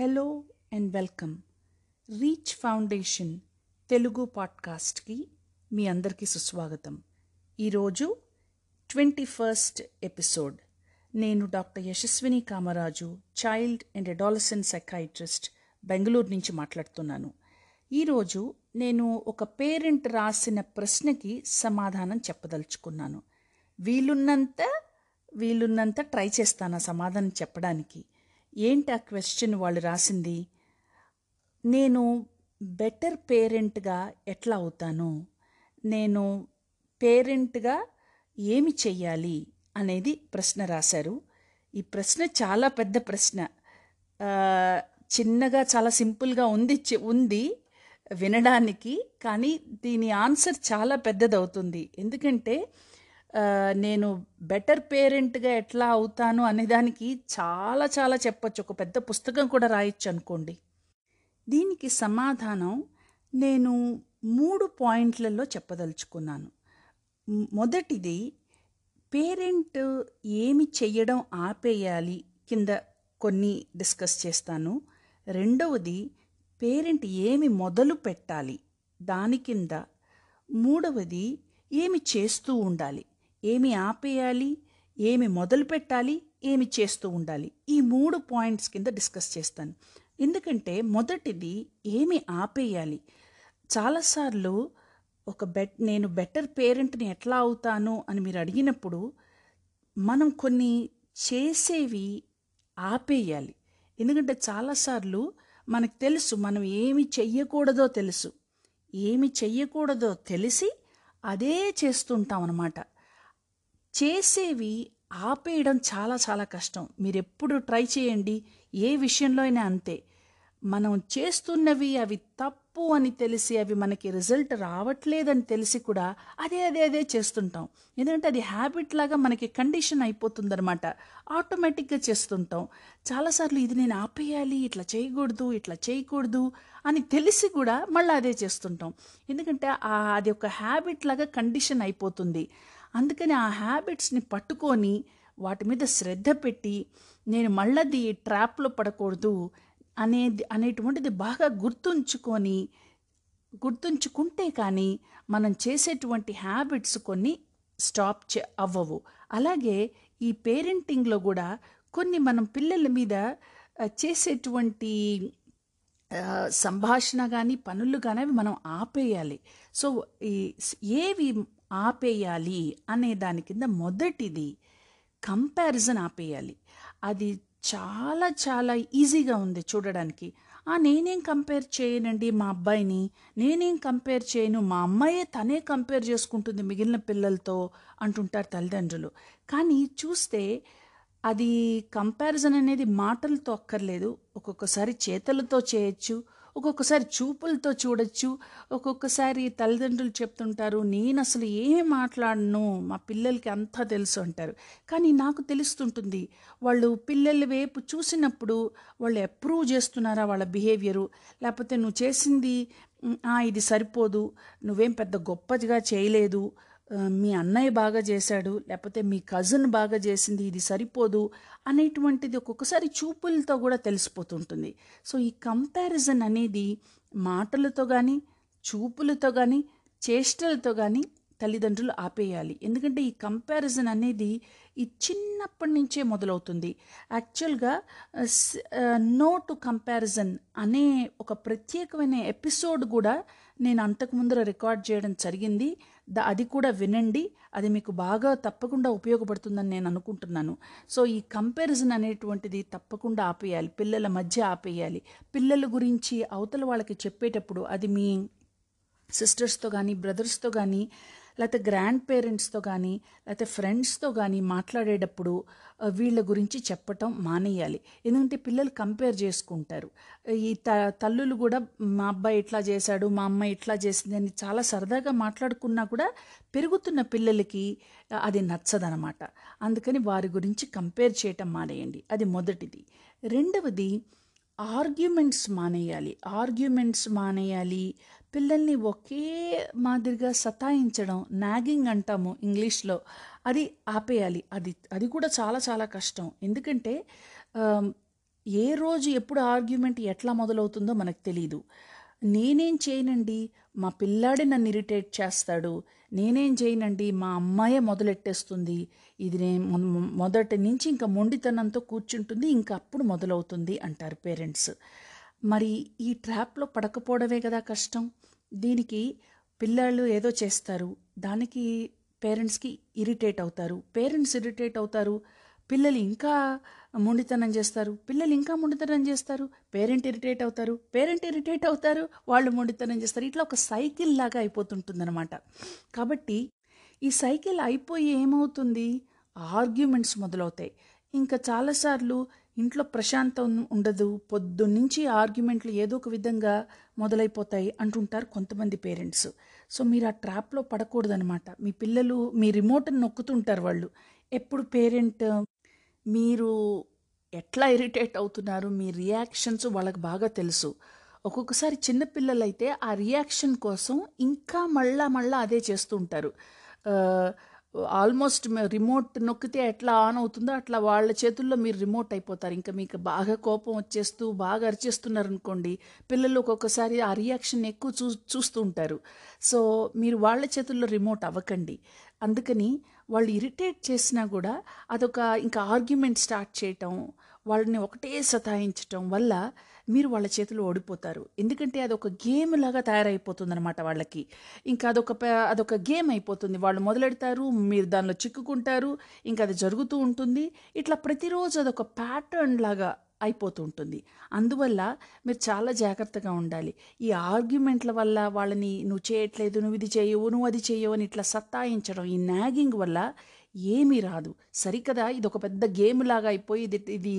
Hello and welcome. Reach foundation Telugu పాడ్కాస్ట్కి మీ అందరికీ సుస్వాగతం. ఈరోజు ట్వంటీ ఫస్ట్ ఎపిసోడ్. నేను doctor Yashaswini Kamaraju child and adolescent psychiatrist Bengaluru నుంచి మాట్లాడుతున్నాను. ఈరోజు నేను ఒక పేరెంట్ రాసిన ప్రశ్నకి సమాధానం చెప్పదలుచుకున్నాను. వీలున్నంత వీలున్నంత ట్రై చేస్తాను సమాధానం చెప్పడానికి. ఏంటి ఆ క్వశ్చన్ వాళ్ళు రాసింది? నేను బెటర్ పేరెంట్గా ఎట్లా అవుతాను? నేను పేరెంట్గా ఏమి చెయ్యాలి? అనేది ప్రశ్న రాశారు. ఈ ప్రశ్న చాలా పెద్ద ప్రశ్న. చిన్నగా చాలా సింపుల్గా ఉంది చి- ఉంది వినడానికి కానీ దీని ఆన్సర్ చాలా పెద్దదవుతుంది. ఎందుకంటే నేను బెటర్ పేరెంట్గా ఎట్లా అవుతాను అనేదానికి చాలా చాలా చెప్పచ్చు. ఒక పెద్ద పుస్తకం కూడా రాయొచ్చు అనుకోండి దీనికి సమాధానం నేను మూడు పాయింట్లలో చెప్పదలుచుకున్నాను. మొదటిది పేరెంట్ ఏమి చెయ్యడం ఆపేయాలి కింద కొన్ని డిస్కస్ చేస్తాను. రెండవది పేరెంట్ ఏమి మొదలు పెట్టాలి దాని కింద. మూడవది ఏమి చేస్తూ ఉండాలి. ఏమి ఆపేయాలి ఏమి మొదలు పెట్టాలి ఏమి చేస్తూ ఉండాలి. ఈ మూడు పాయింట్స్ కింద డిస్కస్ చేస్తాను. ఎందుకంటే మొదటిది ఏమి ఆపేయాలి. చాలాసార్లు ఒక బెట్ నేను బెటర్ పేరెంట్ని ఎట్లా అవుతాను అని మీరు అడిగినప్పుడు మనం కొన్ని చేసేవి ఆపేయాలి. ఎందుకంటే చాలాసార్లు మనకు తెలుసు మనం ఏమి చెయ్యకూడదో తెలుసు. ఏమి చెయ్యకూడదో తెలిసి అదే చేస్తుంటాం అన్నమాట చేసేవి ఆపేయడం చాలా చాలా కష్టం. మీరు ఎప్పుడు ట్రై చేయండి. ఏ విషయంలో అయినా అంతే. మనం చేస్తున్నవి అవి తప్పు అని తెలిసి అవి మనకి రిజల్ట్ రావట్లేదని తెలిసి కూడా అదే అదే అదే చేస్తుంటాం. ఎందుకంటే అది హ్యాబిట్ లాగా మనకి కండిషన్ అయిపోతుందనమాట ఆటోమేటిక్గా చేస్తుంటాం. చాలాసార్లు ఇది నేను ఆపేయాలి ఇట్లా చేయకూడదు ఇట్లా చేయకూడదు అని తెలిసి కూడా మళ్ళీ అదే చేస్తుంటాం. ఎందుకంటే అది ఒక హ్యాబిట్ లాగా కండిషన్ అయిపోతుంది. అందుకని ఆ హ్యాబిట్స్ని పట్టుకొని వాటి మీద శ్రద్ధ పెట్టి నేను మళ్ళీ ట్రాప్లో పడకూడదు అనేది అనేటువంటిది బాగా గుర్తుంచుకొని గుర్తుంచుకుంటే కానీ మనం చేసేటువంటి హ్యాబిట్స్ కొన్ని స్టాప్ చే అవ్వవు. అలాగే ఈ పేరెంటింగ్లో కూడా కొన్ని మనం పిల్లల మీద చేసేటువంటి సంభాషణ కానీ పనులు కానీ అవి మనం ఆపేయాలి. సో ఈ ఏవి ఆపేయాలి అనే దాని కింద మొదటిది కంపారిజన్ ఆపేయాలి. అది చాలా చాలా ఈజీగా ఉంది చూడడానికి. ఆ నేనేం కంపేర్ చేయనండి మా అబ్బాయిని? నేనేం కంపేర్ చేయను? మా అమ్మాయే తనే కంపేర్ చేసుకుంటుంది మిగిలిన పిల్లలతో అంటుంటారు తల్లిదండ్రులు. కానీ చూస్తే అది కంపారిజన్ అనేది మాటలతో అక్కర్లేదు. ఒక్కొక్కసారి చేతలతో చేయొచ్చు ఒక్కొక్కసారి చూపులతో చూడొచ్చు ఒక్కొక్కసారి తల్లిదండ్రులు చెప్తుంటారు నేను అసలు ఏం మాట్లాడను మా పిల్లలకి అంతా తెలుసు అంటారు. కానీ నాకు తెలుస్తుంటుంది వాళ్ళు పిల్లల వైపు చూసినప్పుడు వాళ్ళు అప్రూవ్ చేస్తున్నారా వాళ్ళ బిహేవియరు లేకపోతే నువ్వు చేసింది ఇది సరిపోదు నువ్వేం పెద్ద గొప్పగా చేయలేదు మీ అన్నయ్య బాగా చేశాడు లేకపోతే మీ కజిన్ బాగా చేసింది ఇది సరిపోదు అనేటువంటిది ఒక్కొక్కసారి చూపులతో కూడా తెలిసిపోతుంటుంది. సో ఈ కంపారిజన్ అనేది మాటలతో కానీ చూపులతో కానీ చేష్టలతో కానీ తల్లిదండ్రులు ఆపేయాలి. ఎందుకంటే ఈ కంపారిజన్ అనేది ఈ చిన్నప్పటి నుంచే మొదలవుతుంది. యాక్చువల్గా నో టు కంపారిజన్ అనే ఒక ప్రత్యేకమైన ఎపిసోడ్ కూడా నేను అంతకు ముందర రికార్డ్ చేయడం జరిగింది. అది కూడా వినండి. అది మీకు బాగా తప్పకుండా ఉపయోగపడుతుందని నేను అనుకుంటున్నాను. సో ఈ కంపారిజన్ అనేటువంటిది తప్పకుండా ఆపేయాలి. పిల్లల మధ్య ఆపేయాలి. పిల్లల గురించి అవతల వాళ్ళకి చెప్పేటప్పుడు అది మీ సిస్టర్స్తో కానీ బ్రదర్స్తో కానీ లేకపోతే గ్రాండ్ పేరెంట్స్తో కానీ లేకపోతే ఫ్రెండ్స్తో కానీ మాట్లాడేటప్పుడు వీళ్ళ గురించి చెప్పటం మానేయాలి. ఎందుకంటే పిల్లలు కంపేర్ చేసుకుంటారు. ఈ త తల్లులు కూడా మా అబ్బాయి ఇట్లా చేశాడు మా అమ్మాయి ఇట్లా చేసింది అని చాలా సరదాగా మాట్లాడుకున్నా కూడా పెరుగుతున్న పిల్లలకి అది నచ్చదనమాట. అందుకని వారి గురించి కంపేర్ చేయటం మానేయండి. అది మొదటిది. రెండవది ఆర్గ్యుమెంట్స్ మానేయాలి. ఆర్గ్యుమెంట్స్ మానేయాలి. పిల్లల్ని ఒకే మాదిరిగా సతాయించడం నాగింగ్ అంటాము ఇంగ్లీష్లో అది ఆపేయాలి. అది అది కూడా చాలా చాలా కష్టం. ఎందుకంటే ఏ రోజు ఎప్పుడు ఆర్గ్యుమెంట్ ఎట్లా మొదలవుతుందో మనకు తెలియదు నేనేం చేయనండి? మా పిల్లాడే నన్ను ఇరిటేట్ చేస్తాడు. నేనేం చేయనండి? మా అమ్మాయే మొదలెట్టేస్తుంది. ఇది నేను మొదటి నుంచి ఇంకా మొండితనంతో కూర్చుంటుంది. ఇంకా అప్పుడు మొదలవుతుంది అంటారు పేరెంట్స్. మరి ఈ ట్రాప్లో పడకపోవడమే కదా కష్టం. దీనికి పిల్లలు ఏదో చేస్తారు. దానికి పేరెంట్స్కి ఇరిటేట్ అవుతారు. పేరెంట్స్ ఇరిటేట్ అవుతారు. పిల్లలు ఇంకా మొండితనం చేస్తారు. పిల్లలు ఇంకా మొండితనం చేస్తారు. పేరెంట్ ఇరిటేట్ అవుతారు. పేరెంట్ ఇరిటేట్ అవుతారు. వాళ్ళు మొండితనం చేస్తారు. ఇట్లా ఒక సైకిల్ లాగా అయిపోతుంటుందన్నమాట. కాబట్టి ఈ సైకిల్ అయిపోయి ఏమవుతుంది? ఆర్గ్యుమెంట్స్ మొదలవుతాయి. ఇంకా చాలాసార్లు ఇంట్లో ప్రశాంతం ఉండదు పొద్దున్నుంచి ఆర్గ్యుమెంట్లు ఏదో ఒక విధంగా మొదలైపోతాయి అంటుంటారు కొంతమంది పేరెంట్స్. సో మీరు ఆ ట్రాప్లో పడకూడదనమాట మీ పిల్లలు మీ రిమోట్ని నొక్కుతుంటారు వాళ్ళు. ఎప్పుడు పేరెంట్ మీరు ఎట్లా ఇరిటేట్ అవుతున్నారు మీ రియాక్షన్స్ వాళ్ళకి బాగా తెలుసు. ఒక్కొక్కసారి చిన్నపిల్లలైతే ఆ రియాక్షన్ కోసం ఇంకా మళ్ళా మళ్ళా అదే చేస్తూ ఉంటారు. ఆల్మోస్ట్ రిమోట్ నొక్కితే ఎట్లా ఆన్ అవుతుందో అట్లా వాళ్ళ చేతుల్లో మీరు రిమోట్ అయిపోతారు. ఇంకా మీకు బాగా కోపం వచ్చేస్తూ బాగా అరిచేస్తున్నారు అనుకోండి పిల్లలు ఒక్కొక్కసారి ఆ రియాక్షన్ ఎక్కువ చూ చూస్తూ ఉంటారు. సో మీరు వాళ్ళ చేతుల్లో రిమోట్ అవ్వకండి. అందుకని వాళ్ళు ఇరిటేట్ చేసినా కూడా అదొక ఇంకా ఆర్గ్యుమెంట్ స్టార్ట్ చేయటం వాళ్ళని ఒకటే సతాయించటం వల్ల మీరు వాళ్ళ చేతిలో ఓడిపోతారు. ఎందుకంటే అదొక గేమ్ లాగా తయారైపోతుంది అనమాట వాళ్ళకి. ఇంకా అదొక అదొక గేమ్ అయిపోతుంది. వాళ్ళు మొదలెడతారు మీరు దానిలో చిక్కుకుంటారు ఇంకా అది జరుగుతూ ఉంటుంది. ఇట్లా ప్రతిరోజు అదొక ప్యాటర్న్ లాగా అయిపోతూ ఉంటుంది. అందువల్ల మీరు చాలా జాగ్రత్తగా ఉండాలి. ఈ ఆర్గ్యుమెంట్ల వల్ల వాళ్ళని నువ్వు చేయట్లేదు నువ్వు ఇది చేయవు నువ్వు అది చేయవు అని ఇట్లా సత్తాయించడం ఈ నాగింగ్ వల్ల ఏమీ రాదు. సరికదా ఇది ఒక పెద్ద గేమ్ లాగా అయిపోయి ఇది ఇది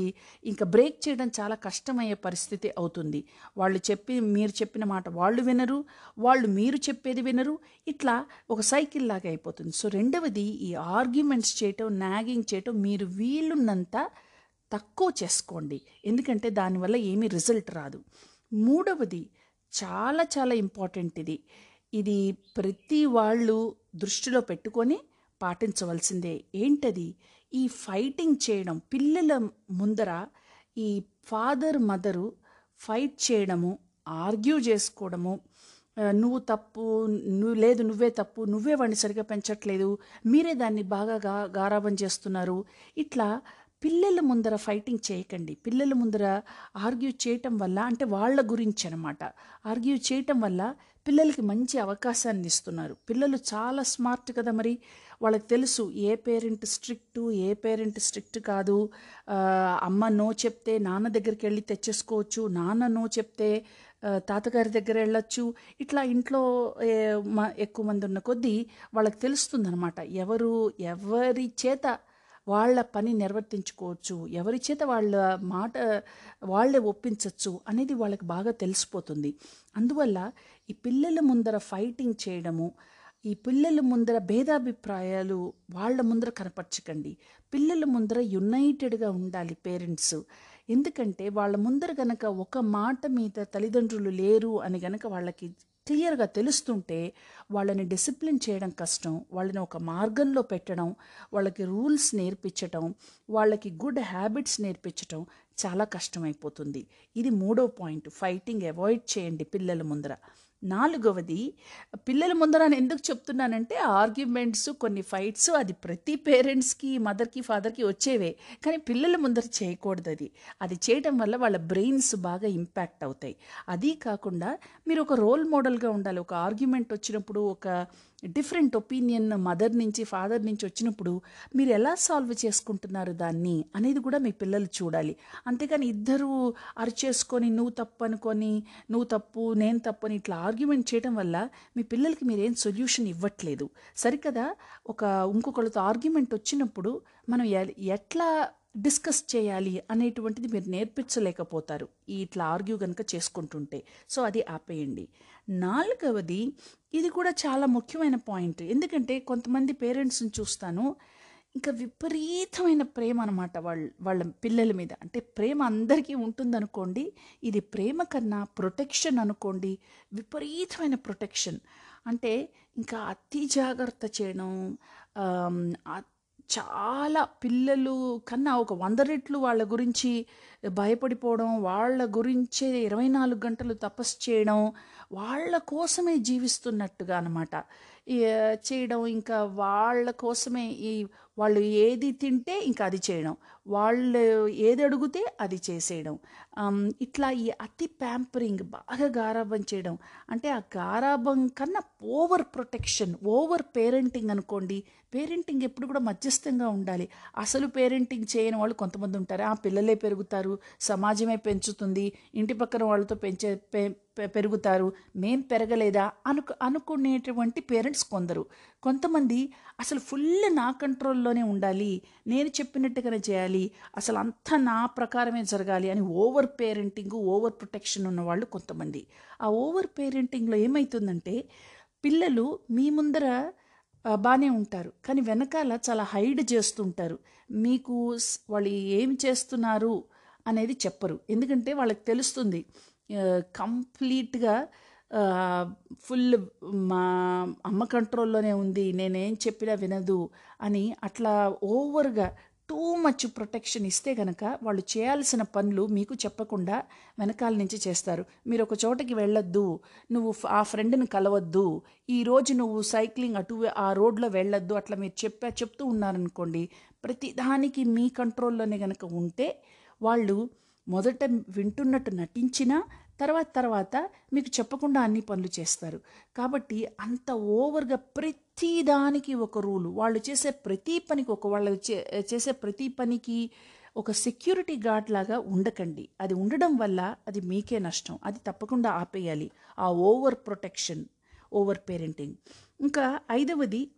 ఇంకా బ్రేక్ చేయడం చాలా కష్టమయ్యే పరిస్థితి అవుతుంది. వాళ్ళు చెప్పి మీరు చెప్పిన మాట వాళ్ళు వినరు వాళ్ళు మీరు చెప్పేది వినరు. ఇట్లా ఒక సైకిల్ లాగా అయిపోతుంది. సో రెండవది ఈ ఆర్గ్యుమెంట్స్ చేయటం నాగింగ్ చేయటం మీరు వీలున్నంత తక్కువ చేసుకోండి. ఎందుకంటే దానివల్ల ఏమీ రిజల్ట్ రాదు. మూడవది చాలా చాలా ఇంపార్టెంట్ ఇది. ఇది ప్రతి వాళ్ళు దృష్టిలో పెట్టుకొని పాటించవలసిందే. ఏంటది? ఈ ఫైటింగ్ చేయడం పిల్లల ముందర ఈ ఫాదర్ మదరు ఫైట్ చేయడము ఆర్గ్యూ చేసుకోవడము నువ్వు తప్పు నువ్వు లేదు నువ్వే తప్పు నువ్వే వాడిని సరిగా పెంచట్లేదు మీరే దాన్ని బాగా గా గారాబం చేస్తున్నారు. ఇట్లా పిల్లల ముందర ఫైటింగ్ చేయకండి. పిల్లల ముందర ఆర్గ్యూ చేయటం వల్ల అంటే వాళ్ళ గురించి అనమాట ఆర్గ్యూ చేయటం వల్ల పిల్లలకి మంచి అవకాశాన్ని ఇస్తున్నారు. పిల్లలు చాలా స్మార్ట్ కదా మరి. వాళ్ళకి తెలుసు ఏ పేరెంట్ స్ట్రిక్ట్ ఏ పేరెంట్ స్ట్రిక్ట్ కాదు. అమ్మ నో చెప్తే నాన్న దగ్గరికి వెళ్ళి తెచ్చేసుకోవచ్చు. నాన్న నో చెప్తే తాతగారి దగ్గర వెళ్ళొచ్చు. ఇట్లా ఇంట్లో మ- ఎక్కువ మంది ఉన్న కొద్దీ వాళ్ళకి తెలుస్తుందన్నమాట. ఎవరు ఎవరి చేత వాళ్ళ పని నిర్వర్తించుకోవచ్చు ఎవరి చేత వాళ్ళ మాట వాళ్ళే ఒప్పించవచ్చు అనేది వాళ్ళకి బాగా తెలిసిపోతుంది. అందువల్ల ఈ పిల్లల ముందర ఫైటింగ్ చేయడము ఈ పిల్లల ముందర భేదాభిప్రాయాలు వాళ్ళ ముందర కనపరచకండి. పిల్లల ముందర యునైటెడ్గా ఉండాలి పేరెంట్స్. ఎందుకంటే వాళ్ళ ముందర గనక ఒక మాట మీద తల్లిదండ్రులు లేరు అని గనక వాళ్ళకి క్లియర్గా తెలుస్తుంటే వాళ్ళని డిసిప్లిన్ చేయడం కష్టం వాళ్ళని ఒక మార్గంలో పెట్టడం వాళ్ళకి రూల్స్ నేర్పించటం వాళ్ళకి గుడ్ హ్యాబిట్స్ నేర్పించటం చాలా కష్టమైపోతుంది. ఇది మూడో పాయింట్. ఫైటింగ్ అవాయిడ్ చేయండి పిల్లల ముందర. నాలుగవది పిల్లల ముందర నేను ఎందుకు చెప్తున్నానంటే ఆర్గ్యుమెంట్స్ కొన్ని ఫైట్స్ అది ప్రతి పేరెంట్స్కి మదర్కి ఫాదర్కి వచ్చేవే. కానీ పిల్లల ముందర చేయకూడదు అది అది చేయటం వల్ల వాళ్ళ బ్రెయిన్స్ బాగా ఇంపాక్ట్ అవుతాయి. అది కాకుండా మీరు ఒక రోల్ మోడల్గా ఉండాలి. ఒక ఆర్గ్యుమెంట్ వచ్చినప్పుడు ఒక డిఫరెంట్ ఒపీనియన్ మదర్ నుంచి ఫాదర్ నుంచి వచ్చినప్పుడు మీరు ఎలా సాల్వ్ చేసుకుంటున్నారు దాన్ని అనేది కూడా మీ పిల్లలు చూడాలి. అంతేకాని ఇద్దరు అరిచేసుకొని నువ్వు తప్పు అనుకొని నువ్వు తప్పు నేను తప్పు అని ఇట్లా ఆర్గ్యుమెంట్ చేయడం వల్ల మీ పిల్లలకి మీరేం సొల్యూషన్ ఇవ్వట్లేదు. సరికదా? ఒక ఇంకొకళ్ళతో ఆర్గ్యుమెంట్ వచ్చినప్పుడు మనం ఎ- ఎట్లా డిస్కస్ చేయాలి అనేటువంటిది మీరు నేర్పించలేకపోతారు. ఇట్లా ఆర్గ్యూ కనుక చేసుకుంటుంటే. సో అది ఆపేయండి. నాలుగవది ఇది కూడా చాలా ముఖ్యమైన పాయింట్. ఎందుకంటే కొంతమంది పేరెంట్స్ని చూస్తాను ఇంకా విపరీతమైన ప్రేమ అనమాట వాళ్ళ వాళ్ళ పిల్లల మీద. అంటే ప్రేమ అందరికీ ఉంటుందనుకోండి ఇది ప్రేమ కన్నా ప్రొటెక్షన్ అనుకోండి విపరీతమైన ప్రొటెక్షన్. అంటే ఇంకా అతి జాగ్రత్త చేయడం చాలా పిల్లలు కన్నా ఒక వంద రెట్లు వాళ్ళ గురించి భయపడిపోవడం వాళ్ళ గురించే ఇరవై నాలుగు గంటలు తపస్సు చేయడం వాళ్ళ కోసమే జీవిస్తున్నట్టుగా అనమాట చేయడం ఇంకా వాళ్ళ కోసమే ఈ వాళ్ళు ఏది తింటే ఇంకా అది చేయడం. వాళ్ళు ఏది అడిగితే అది చేసేయడం. ఇట్లా ఈ అతి ప్యాంపరింగ్ బాగా గారాబం చేయడం. అంటే ఆ గారాబం కన్నా ఓవర్ ప్రొటెక్షన్ ఓవర్ పేరెంటింగ్ అనుకోండి పేరెంటింగ్ ఎప్పుడు కూడా మధ్యస్థంగా ఉండాలి. అసలు పేరెంటింగ్ చేయని వాళ్ళు కొంతమంది ఉంటారు. ఆ పిల్లలే పెరుగుతారు సమాజమే పెంచుతుంది ఇంటి పక్కన వాళ్ళతో పెంచే పె- పె- పెరుగుతారు మేం పెరగలేదా అనుకు అనుకునేటువంటి పేరెంట్స్ కొందరు. కొంతమంది అసలు ఫుల్ నా కంట్రోల్లోనే ఉండాలి నేను చెప్పినట్టుగానే చేయాలి. అసలు అంతా నా ప్రకారమే జరగాలి అని ఓవర్ పేరెంటింగ్ ఓవర్ ప్రొటెక్షన్ ఉన్న వాళ్ళు కొంతమంది. ఆ ఓవర్ పేరెంటింగ్లో ఏమవుతుందంటే పిల్లలు మీ ముందర బాగానే ఉంటారు కానీ వెనకాల చాలా హైడ్ చేస్తుంటారు. మీకు వాళ్ళు ఏం చేస్తున్నారు? అనేది చెప్పరు. ఎందుకంటే వాళ్ళకి తెలుస్తుంది కంప్లీట్గా ఫుల్ మా అమ్మ కంట్రోల్లోనే ఉంది నేనేం చెప్పినా వినదు అని అట్లా ఓవర్గా టూ మచ్ ప్రొటెక్షన్ ఇస్తే కనుక వాళ్ళు చేయాల్సిన పనులు మీకు చెప్పకుండా వెనకాల నుంచి చేస్తారు. మీరు ఒక చోటకి వెళ్ళొద్దు నువ్వు ఫ- ఆ ఫ్రెండ్ని కలవద్దు ఈరోజు నువ్వు సైక్లింగ్ అటు ఆ రోడ్లో వెళ్ళొద్దు అట్లా మీరు చెప్పా చెప్తూ ఉన్నారనుకోండి ప్రతిదానికి మీ కంట్రోల్లోనే కనుక ఉంటే వాళ్ళు మొదట వింటున్నట్టు నటించినా తర్వాత తర్వాత మీకు చెప్పకుండా అన్ని పనులు చేస్తారు. కాబట్టి అంత ఓవర్గా ప్రతి దానికి ఒక రూలు. వాళ్ళు చేసే ప్రతి పనికి ఒక వాళ్ళు చేసే ప్రతి పనికి ఒక సెక్యూరిటీ గార్డ్ లాగా ఉండకండి. అది ఉండడం వల్ల అది మీకే నష్టం. అది తప్పకుండా ఆపేయాలి. ఆ ఓవర్ ప్రొటెక్షన్ ఓవర్ పేరెంటింగ్. ఇంకా ఐదవది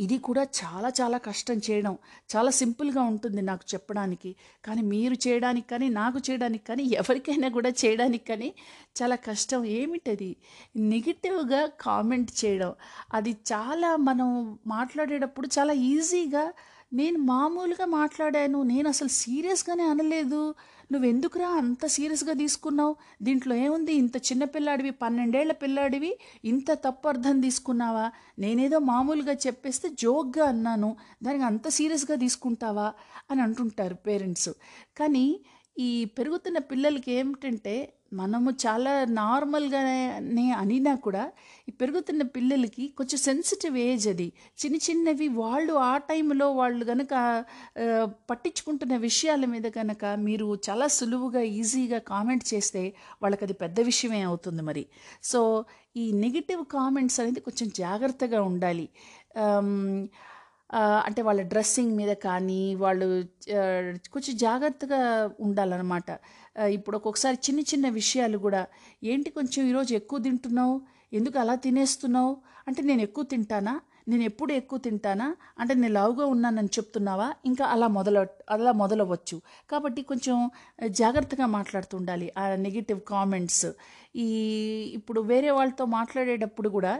ఇది కూడా చాలా చాలా కష్టం చేయడం. చాలా సింపుల్గా ఉంటుంది నాకు చెప్పడానికి. కానీ మీరు చేయడానికి కానీ నాకు చేయడానికి కానీ ఎవరికైనా కూడా చేయడానికి కానీ చాలా కష్టం. ఏమిటది? నెగిటివ్గా కామెంట్ చేయడం. అది చాలా మనం మాట్లాడేటప్పుడు చాలా ఈజీగా నేను మామూలుగా మాట్లాడాను నేను అసలు సీరియస్గానే అనలేదు. నువ్వెందుకురా అంత సీరియస్గా తీసుకున్నావు? దీంట్లో ఏముంది? ఇంత చిన్న పిల్లాడివి పన్నెండేళ్ళ పిల్లాడివి ఇంత తప్పు అర్థం తీసుకున్నావా? నేనేదో మామూలుగా చెప్పేస్తే జోక్గా అన్నాను. దానికి అంత సీరియస్గా తీసుకుంటావా? అని అంటుంటారు పేరెంట్స్. కానీ ఈ పెరుగుతున్న పిల్లలకి ఏమిటంటే మనము చాలా నార్మల్గానే అనినా కూడా ఈ పెరుగుతున్న పిల్లలకి కొంచెం సెన్సిటివ్ ఏజ్ అది. చిన్న చిన్నవి వాళ్ళు ఆ టైంలో వాళ్ళు కనుక పట్టించుకుంటున్న విషయాల మీద కనుక మీరు చాలా సులువుగా ఈజీగా కామెంట్ చేస్తే వాళ్ళకి అది పెద్ద విషయమే అవుతుంది మరి. సో ఈ నెగిటివ్ కామెంట్స్ అనేది కొంచెం జాగ్రత్తగా ఉండాలి. అంటే వాళ్ళ డ్రెస్సింగ్ మీద కానీ వాళ్ళు కొంచెం జాగ్రత్తగా ఉండాలన్నమాట. ఇప్పుడు ఒక్కొక్కసారి చిన్న చిన్న విషయాలు కూడా ఏంటి కొంచెం ఈరోజు ఎక్కువ తింటున్నావు? ఎందుకు అలా తినేస్తున్నావు? అంటే నేను ఎక్కువ తింటానా? నేను ఎప్పుడు ఎక్కువ తింటానా? అంటే నేను లావుగా ఉన్నానని చెప్తున్నావా? ఇంకా అలా మొదల అలా మొదలవచ్చు. కాబట్టి కొంచెం జాగ్రత్తగా మాట్లాడుతుండాలి ఆ నెగిటివ్ కామెంట్స్ ఈ ఇప్పుడు వేరే వాళ్ళతో మాట్లాడేటప్పుడు కూడా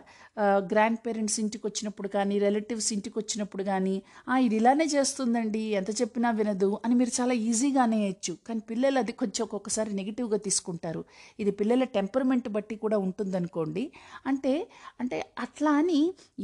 గ్రాండ్ పేరెంట్స్ ఇంటికి వచ్చినప్పుడు కానీ రిలేటివ్స్ ఇంటికి వచ్చినప్పుడు కానీ "ఆ, ఇది ఇలానే చేస్తుందండి. ఎంత చెప్పినా వినదు అని మీరు చాలా ఈజీగా అనేయచ్చు కానీ పిల్లలు అది కొంచెం ఒక్కొక్కసారి నెగిటివ్గా తీసుకుంటారు. ఇది పిల్లల టెంపర్మెంట్ బట్టి కూడా ఉంటుందనుకోండి. అంటే అంటే అట్లా అని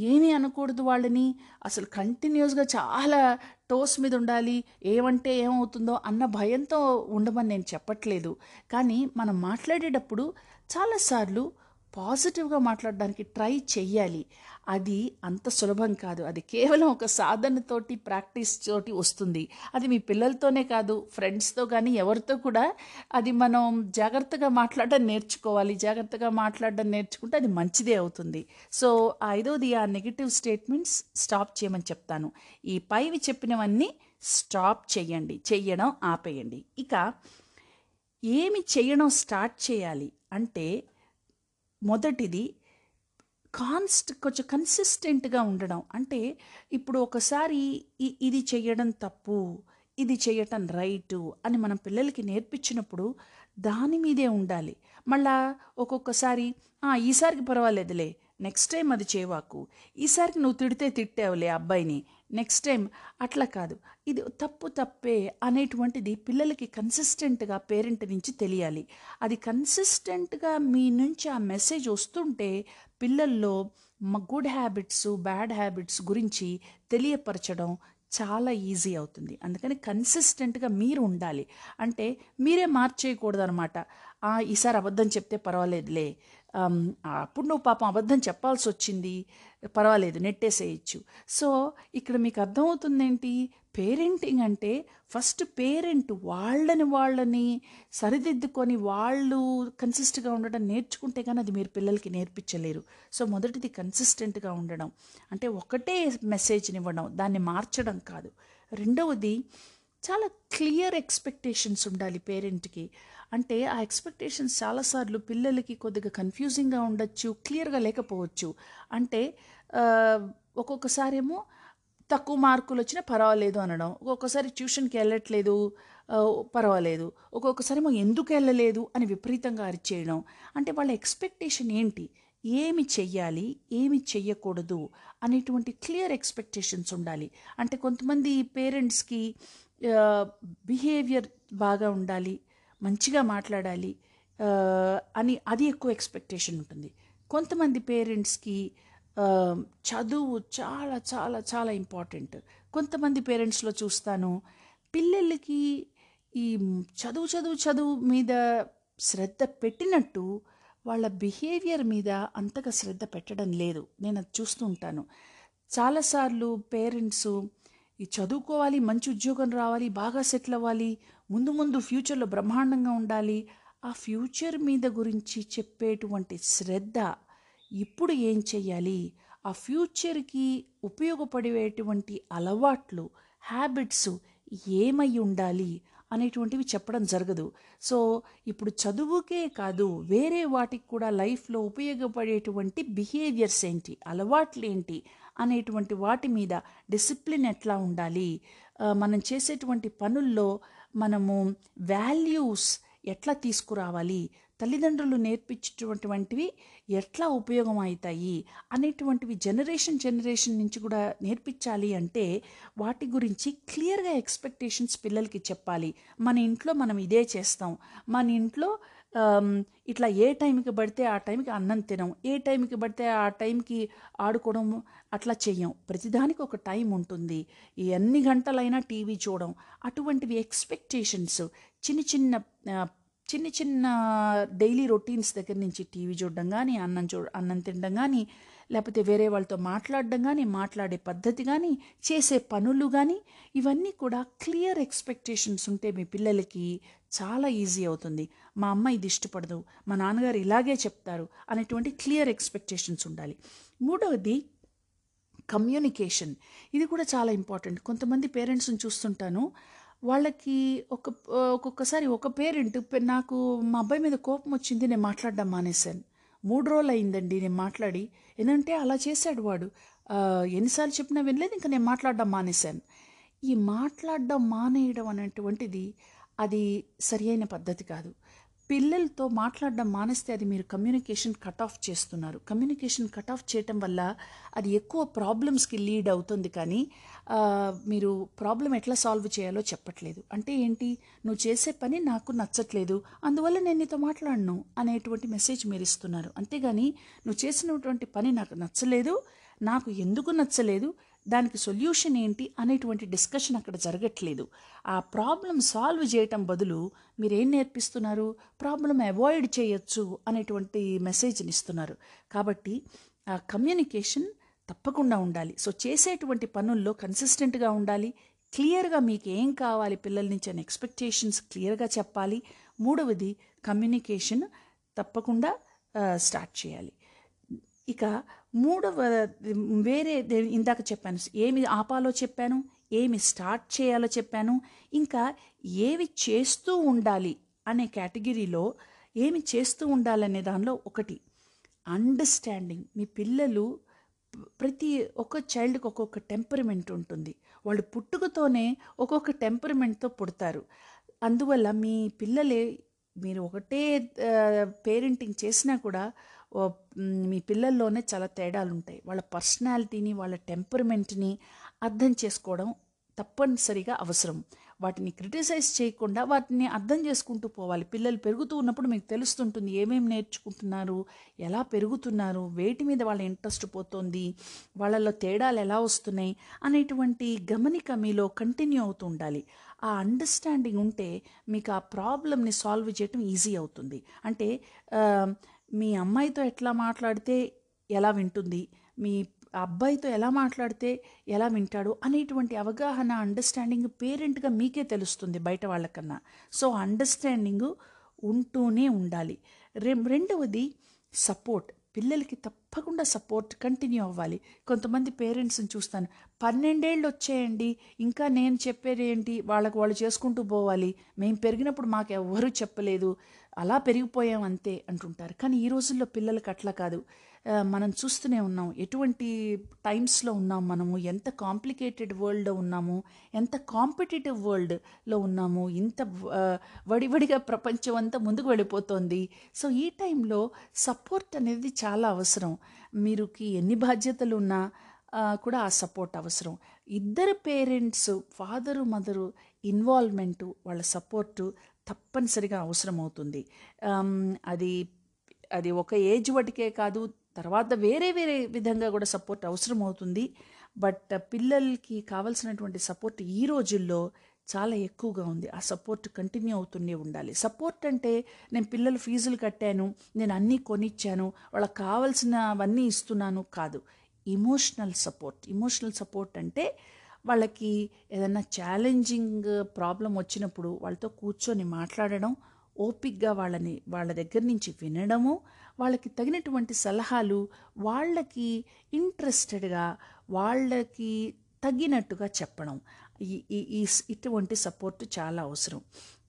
ఏమీ అనకూడదు వాళ్ళని. అసలు కంటిన్యూస్గా చాలా టోస్ మీద ఉండాలి. ఏమంటే ఏమవుతుందో అన్న భయంతో ఉండమని నేను చెప్పట్లేదు. కానీ మనం మాట్లాడేటప్పుడు చాలాసార్లు పాజిటివ్గా మాట్లాడడానికి ట్రై చెయ్యాలి. అది అంత సులభం కాదు. అది కేవలం ఒక సాధనతోటి ప్రాక్టీస్ తోటి వస్తుంది. అది మీ పిల్లలతోనే కాదు ఫ్రెండ్స్తో కానీ ఎవరితో కూడా అది మనం జాగ్రత్తగా మాట్లాడడం నేర్చుకోవాలి. జాగ్రత్తగా మాట్లాడడం నేర్చుకుంటే అది మంచిదే అవుతుంది. సో ఐదోది ఆ నెగిటివ్ స్టేట్మెంట్స్ స్టాప్ చేయమని చెప్తాను. ఈ పైవి చెప్పినవన్నీ స్టాప్ చేయండి. చెయ్యడం ఆపేయండి. ఇక ఏమి చేయడం స్టార్ట్ చేయాలి అంటే మొదటిది కాన్స్ట్ కొంచెం కన్సిస్టెంట్గా ఉండడం. అంటే ఇప్పుడు ఒకసారి ఇది చేయడం తప్పు ఇది చేయటం రైటు అని మనం పిల్లలకి నేర్పించినప్పుడు దాని మీదే ఉండాలి. మళ్ళా ఒక్కొక్కసారి ఈసారికి పర్వాలేదులే నెక్స్ట్ టైం అది చేవాకు ఈసారికి నువ్వు తిడితే తిట్టావులే అబ్బాయిని. నెక్స్ట్ టైం అట్లా కాదు. ఇది తప్పు తప్పే అనేటువంటిది పిల్లలకి కన్సిస్టెంట్గా పేరెంట్ నుంచి తెలియాలి. అది కన్సిస్టెంట్గా మీ నుంచి ఆ మెసేజ్ వస్తుంటే పిల్లల్లో గుడ్ హ్యాబిట్స్ బ్యాడ్ హ్యాబిట్స్ గురించి తెలియపరచడం చాలా ఈజీ అవుతుంది. అందుకని కన్సిస్టెంట్గా మీరు ఉండాలి. అంటే మీరే మార్చేయకూడదు అనమాట ఈసారి అబద్ధం చెప్తే పర్వాలేదులే. అప్పుడు నువ్వు పాపం అబద్ధం చెప్పాల్సి వచ్చింది పర్వాలేదు నెట్టేసేయచ్చు. సో ఇక్కడ మీకు అర్థమవుతుందేంటి? పేరెంటింగ్ అంటే ఫస్ట్ పేరెంట్ వాళ్ళని వాళ్ళని సరిదిద్దుకొని వాళ్ళు కన్సిస్ట్గా ఉండడం నేర్చుకుంటే కానీ అది మీరు పిల్లలకి నేర్పించలేరు. సో మొదటిది కన్సిస్టెంట్గా ఉండడం. అంటే ఒకటే మెసేజ్ని ఇవ్వడం దాన్ని మార్చడం కాదు. రెండవది చాలా క్లియర్ ఎక్స్పెక్టేషన్స్ ఉండాలి పేరెంట్కి. అంటే ఆ ఎక్స్పెక్టేషన్స్ చాలాసార్లు పిల్లలకి కొద్దిగా కన్ఫ్యూజింగ్గా ఉండొచ్చు క్లియర్గా లేకపోవచ్చు. అంటే ఒక్కొక్కసారేమో ఒక్కొక్కసారి ఏమో తక్కువ మార్కులు వచ్చినా పర్వాలేదు అనడం. ఒక్కొక్కసారి ట్యూషన్కి వెళ్ళట్లేదు పర్వాలేదు. ఒక్కొక్కసారి ఏమో ఎందుకు వెళ్ళలేదు అని విపరీతంగా అరిచేయడం. అంటే వాళ్ళ ఎక్స్పెక్టేషన్ ఏంటి? ఏమి చెయ్యాలి? ఏమి చెయ్యకూడదు? అనేటువంటి క్లియర్ ఎక్స్పెక్టేషన్స్ ఉండాలి. అంటే కొంతమంది పేరెంట్స్కి బిహేవియర్ బాగా ఉండాలి మంచిగా మాట్లాడాలి అని అది ఎక్కువ ఎక్స్పెక్టేషన్ ఉంటుంది. కొంతమంది పేరెంట్స్కి చదువు చాలా చాలా చాలా ఇంపార్టెంట్. కొంతమంది పేరెంట్స్లో చూస్తాను పిల్లలకి ఈ చదువు చదువు చదువు మీద శ్రద్ధ పెట్టినట్టు వాళ్ళ బిహేవియర్ మీద అంతగా శ్రద్ధ పెట్టడం లేదు. నేను అది చూస్తూ ఉంటాను. చాలాసార్లు పేరెంట్స్ ఈ చదువుకోవాలి మంచి ఉద్యోగం రావాలి బాగా సెటిల్ అవ్వాలి ముందు ముందు ఫ్యూచర్లో బ్రహ్మాండంగా ఉండాలి ఆ ఫ్యూచర్ మీద గురించి చెప్పేటువంటి శ్రద్ధ ఇప్పుడు ఏం చెయ్యాలి? ఆ ఫ్యూచర్కి ఉపయోగపడేటువంటి అలవాట్లు హ్యాబిట్స్ ఏమై ఉండాలి అనేటువంటివి చెప్పడం జరగదు. సో ఇప్పుడు చదువుకే కాదు వేరే వాటికి కూడా లైఫ్లో ఉపయోగపడేటువంటి బిహేవియర్స్ ఏంటి అలవాట్లు ఏంటి అనేటువంటి వాటి మీద డిసిప్లిన్ ఎట్లా ఉండాలి? మనం చేసేటువంటి పనుల్లో మనము వాల్యూస్ ఎట్లా తీసుకురావాలి? తల్లిదండ్రులు నేర్పించేటటువంటివి ఎట్లా ఉపయోగం అవుతాయి అనేటువంటివి జనరేషన్ జనరేషన్ నుంచి కూడా నేర్పించాలి అంటే వాటి గురించి క్లియర్గా ఎక్స్పెక్టేషన్స్ పిల్లలకి చెప్పాలి. మన ఇంట్లో మనం ఇదే చేస్తాం. మన ఇంట్లో ఇట్లా ఏ టైంకి పడితే ఆ టైంకి అన్నం తినం. ఏ టైంకి పడితే ఆ టైంకి ఆడుకోవడం అట్లా చెయ్యం. ప్రతిదానికి ఒక టైం ఉంటుంది. ఎన్ని గంటలైనా టీవీ చూడడం అటువంటివి ఎక్స్పెక్టేషన్స్ చిన్న చిన్న చిన్న చిన్న డైలీ రొటీన్స్ దగ్గర నుంచి టీవీ చూడడం కానీ అన్నం చూ అన్నం తినడం కానీ లేకపోతే వేరే వాళ్ళతో మాట్లాడడం కానీ మాట్లాడే పద్ధతి కానీ చేసే పనులు కానీ ఇవన్నీ కూడా క్లియర్ ఎక్స్పెక్టేషన్స్ ఉంటే మీ పిల్లలకి చాలా ఈజీ అవుతుంది. మా అమ్మ ఇది ఇష్టపడదు మా నాన్నగారు ఇలాగే చెప్తారు అనేటువంటి క్లియర్ ఎక్స్పెక్టేషన్స్ ఉండాలి. మూడవది కమ్యూనికేషన్. ఇది కూడా చాలా ఇంపార్టెంట్. కొంతమంది పేరెంట్స్ని చూస్తుంటాను వాళ్ళకి ఒక ఒక్కొక్కసారి ఒక పేరెంట్ నాకు మా అబ్బాయి మీద కోపం వచ్చింది నేను మాట్లాడడం మానేశాను. మూడు రోజులు అయిందండి నేను మాట్లాడి. ఏంటంటే అలా చేశాడు వాడు. ఎన్నిసార్లు చెప్పినా వినలేదు ఇంకా నేను మాట్లాడడం మానేశాను. ఈ మాట్లాడడం మానేయడం అనేటువంటిది అది సరి అయిన పద్ధతి కాదు. పిల్లలతో మాట్లాడడం మానేస్తే అది మీరు కమ్యూనికేషన్ కట్ ఆఫ్ చేస్తున్నారు. కమ్యూనికేషన్ కట్ ఆఫ్ చేయటం వల్ల అది ఎక్కువ ప్రాబ్లమ్స్కి లీడ్ అవుతుంది కానీ మీరు ప్రాబ్లం ఎట్లా సాల్వ్ చేయాలో చెప్పట్లేదు. అంటే ఏంటి? నువ్వు చేసే పని నాకు నచ్చట్లేదు అందువల్ల నేను నీతో మాట్లాడను అనేటువంటి మెసేజ్ మీరు ఇస్తున్నారు. అంతేగాని నువ్వు చేసినటువంటి పని నాకు నచ్చలేదు నాకు ఎందుకు నచ్చలేదు దానికి సొల్యూషన్ ఏంటి అనేటువంటి డిస్కషన్ అక్కడ జరగట్లేదు. ఆ ప్రాబ్లం సాల్వ్ చేయటం బదులు మీరేం నేర్పిస్తున్నారు? ప్రాబ్లం అవాయిడ్ చేయొచ్చు అనేటువంటి మెసేజ్ని ఇస్తున్నారు. కాబట్టి ఆ కమ్యూనికేషన్ తప్పకుండా ఉండాలి. సో చేసేటువంటి పనుల్లో కన్సిస్టెంట్గా ఉండాలి. క్లియర్గా మీకు ఏం కావాలి పిల్లల నుంచి అని ఎక్స్పెక్టేషన్స్ క్లియర్గా చెప్పాలి. మూడవది కమ్యూనికేషన్ తప్పకుండా స్టార్ట్ చేయాలి. ఇక మూడవ వేరే ఇందాక చెప్పాను ఏమి ఆపాలో చెప్పాను ఏమి స్టార్ట్ చేయాలో చెప్పాను ఇంకా ఏవి చేస్తూ ఉండాలి అనే కేటగిరీలో ఏమి చేస్తూ ఉండాలనే దానిలో ఒకటి అండర్స్టాండింగ్ మీ పిల్లలు ప్రతి ఒక్క చైల్డ్కి ఒక్కొక్క టెంపరమెంట్ ఉంటుంది. వాళ్ళు పుట్టుకతోనే ఒక్కొక్క టెంపరమెంట్తో పుడతారు. అందువల్ల మీ పిల్లలే మీరు ఒకటే పేరెంటింగ్ చేసినా కూడా మీ పిల్లల్లోనే చాలా తేడాలు ఉంటాయి వాళ్ళ పర్సనాలిటీని వాళ్ళ టెంపర్మెంట్ని అర్థం చేసుకోవడం తప్పనిసరిగా అవసరం. వాటిని క్రిటిసైజ్ చేయకుండా వాటిని అర్థం చేసుకుంటూ పోవాలి. పిల్లలు పెరుగుతూ ఉన్నప్పుడు మీకు తెలుస్తుంటుంది ఏమేమి నేర్చుకుంటున్నారు ఎలా పెరుగుతున్నారు వేటి మీద వాళ్ళ ఇంట్రెస్ట్ పోతుంది వాళ్ళలో తేడాలు ఎలా వస్తున్నాయి అనేటువంటి గమనిక మీలో కంటిన్యూ అవుతూ ఉండాలి. ఆ అండర్స్టాండింగ్ ఉంటే మీకు ఆ ప్రాబ్లమ్ని సాల్వ్ చేయటం ఈజీ అవుతుంది. అంటే మీ అమ్మాయితో ఎట్లా మాట్లాడితే ఎలా వింటుంది? మీ అబ్బాయితో ఎలా మాట్లాడితే ఎలా వింటాడు? అనేటువంటి అవగాహన అండర్స్టాండింగ్ పేరెంట్గా మీకే తెలుస్తుంది బయట వాళ్ళకన్నా. సో అండర్స్టాండింగ్ ఉంటూనే ఉండాలి. రె రెండవది సపోర్ట్ పిల్లలకి తప్పకుండా సపోర్ట్ కంటిన్యూ అవ్వాలి. కొంతమంది పేరెంట్స్ని చూస్తాను. పన్నెండేళ్ళు వచ్చేయండి ఇంకా నేను చెప్పేది ఏంటి? వాళ్ళకు వాళ్ళు చేసుకుంటూ పోవాలి. మేము పెరిగినప్పుడు మాకు ఎవ్వరూ చెప్పలేదు. అలా పెరిగిపోయాం అంతే అంటుంటారు. కానీ ఈ రోజుల్లో పిల్లలకి అట్లా కాదు. మనం చూస్తూనే ఉన్నాం. ఎటువంటి టైమ్స్లో ఉన్నాం మనము? ఎంత కాంప్లికేటెడ్ వరల్డ్లో ఉన్నాము? ఎంత కాంపిటేటివ్ వరల్డ్లో ఉన్నాము? ఇంత వడివడిగా ప్రపంచం అంతా ముందుకు వెళ్ళిపోతుంది. సో ఈ టైంలో సపోర్ట్ అనేది చాలా అవసరం. మీరుకి ఎన్ని బాధ్యతలు ఉన్నా కూడా ఆ సపోర్ట్ అవసరం. ఇద్దరు పేరెంట్స్ ఫాదరు మదరు ఇన్వాల్వ్మెంటు వాళ్ళ సపోర్టు తప్పనిసరిగా అవసరం అవుతుంది అది అది ఒక ఏజ్ వాటికే కాదు తర్వాత వేరే వేరే విధంగా కూడా సపోర్ట్ అవసరం అవుతుంది బట్ పిల్లలకి కావాల్సినటువంటి సపోర్ట్ ఈ రోజుల్లో చాలా ఎక్కువగా ఉంది. ఆ సపోర్ట్ కంటిన్యూ అవుతూనే ఉండాలి. సపోర్ట్ అంటే నేను పిల్లలు ఫీజులు కట్టాను నేను అన్నీ కొనిచ్చాను వాళ్ళకి కావాల్సినవన్నీ ఇస్తున్నాను కాదు. ఇమోషనల్ సపోర్ట్ ఇమోషనల్ సపోర్ట్ అంటే వాళ్ళకి ఏదైనా ఛాలెంజింగ్ ప్రాబ్లం వచ్చినప్పుడు వాళ్ళతో కూర్చొని మాట్లాడడం ఓపిక్గా వాళ్ళని వాళ్ళ దగ్గర నుంచి వినడము వాళ్ళకి తగినటువంటి సలహాలు వాళ్ళకి ఇంట్రెస్టెడ్గా వాళ్ళకి తగినట్టుగా చెప్పడం. ఈ ఈ- ఇటువంటి సపోర్ట్ చాలా అవసరం.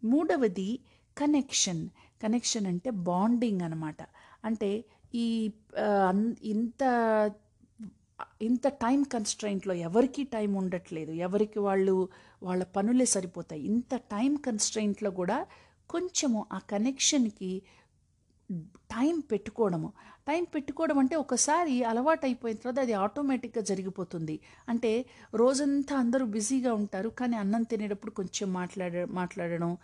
మూడవది కనెక్షన్ కనెక్షన్ అంటే బాండింగ్ అనమాట అంటే ఈ అన్- ఇంత ఇంత టైం కన్స్ట్రైంట్లో ఎవరికి టైం ఉండట్లేదు. ఎవరికి వాళ్ళు వాళ్ళ పనులే సరిపోతాయి. ఇంత టైం కన్స్ట్రైంట్లో కూడా కొంచెము ఆ కనెక్షన్కి టైం పెట్టుకోవడము. టైం పెట్టుకోవడం అంటే ఒకసారి అలవాటు అయిపోయిన తర్వాత అది ఆటోమేటిక్గా జరిగిపోతుంది. అంటే రోజంతా అందరూ బిజీగా ఉంటారు కానీ అన్నం తినేటప్పుడు కొంచెం మాట్లాడ మాట్లాడడం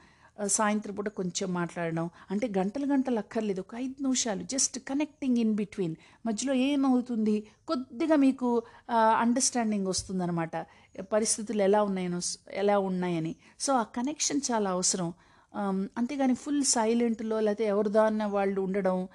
సాయంత్రం పూట కొంచెం మాట్లాడడం. అంటే గంటలు గంటలు అక్కర్లేదు. ఒక ఐదు నిమిషాలు జస్ట్ కనెక్టింగ్ ఇన్ బిట్వీన్ మధ్యలో ఏమవుతుంది? కొద్దిగా మీకు అండర్స్టాండింగ్ వస్తుందన్నమాట. పరిస్థితులు ఎలా ఉన్నాయనో ఎలా ఉన్నాయని. సో ఆ కనెక్షన్ చాలా అవసరం. అంతేగాని ఫుల్ సైలెంట్లో లేకపోతే ఎవరిదాన్న వాళ్ళు ఉండడం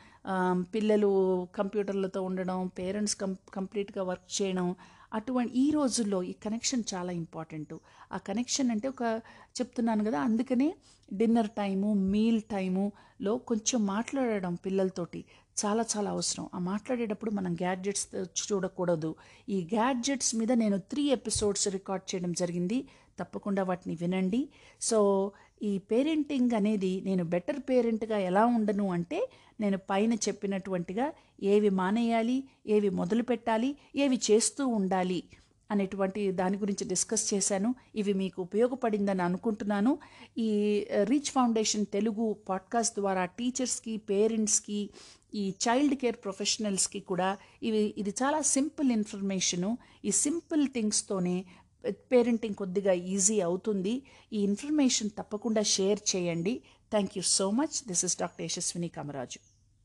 పిల్లలు కంప్యూటర్లతో ఉండడం పేరెంట్స్ కం కంప్లీట్గా వర్క్ చేయడం అటువంటి ఈ రోజుల్లో ఈ కనెక్షన్ చాలా ఇంపార్టెంట్ ఆ కనెక్షన్ అంటే ఒక చెప్తున్నాను కదా అందుకనే డిన్నర్ టైము మీల్ టైములో కొంచెం మాట్లాడడం పిల్లలతోటి చాలా చాలా అవసరం. ఆ మాట్లాడేటప్పుడు మనం గ్యాడ్జెట్స్ చూడకూడదు. ఈ గ్యాడ్జెట్స్ మీద నేను త్రీ ఎపిసోడ్స్ రికార్డ్ చేయడం జరిగింది. తప్పకుండా వాటిని వినండి. సో ఈ పేరెంటింగ్ అనేది నేను బెటర్ పేరెంట్గా ఎలా ఉండను అంటే నేను పైన చెప్పినటువంటిగా ఏవి మానేయాలి ఏవి మొదలు పెట్టాలి ఏవి చేస్తూ ఉండాలి అనేటువంటి దాని గురించి డిస్కస్ చేశాను. ఇవి మీకు ఉపయోగపడిందని అనుకుంటున్నాను. ఈ uh, reach foundation Telugu podcast ద్వారా టీచర్స్కి పేరెంట్స్కి ఈ చైల్డ్ కేర్ ప్రొఫెషనల్స్కి కూడా ఇవి ఇది చాలా సింపుల్ ఇన్ఫర్మేషను ఈ సింపుల్ థింగ్స్తోనే పేరెంటింగ్ కొద్దిగా ఈజీ అవుతుంది. ఈ ఇన్ఫర్మేషన్ తప్పకుండా షేర్ చేయండి. Thank you so much this is doctor Yashaswini Kamaraju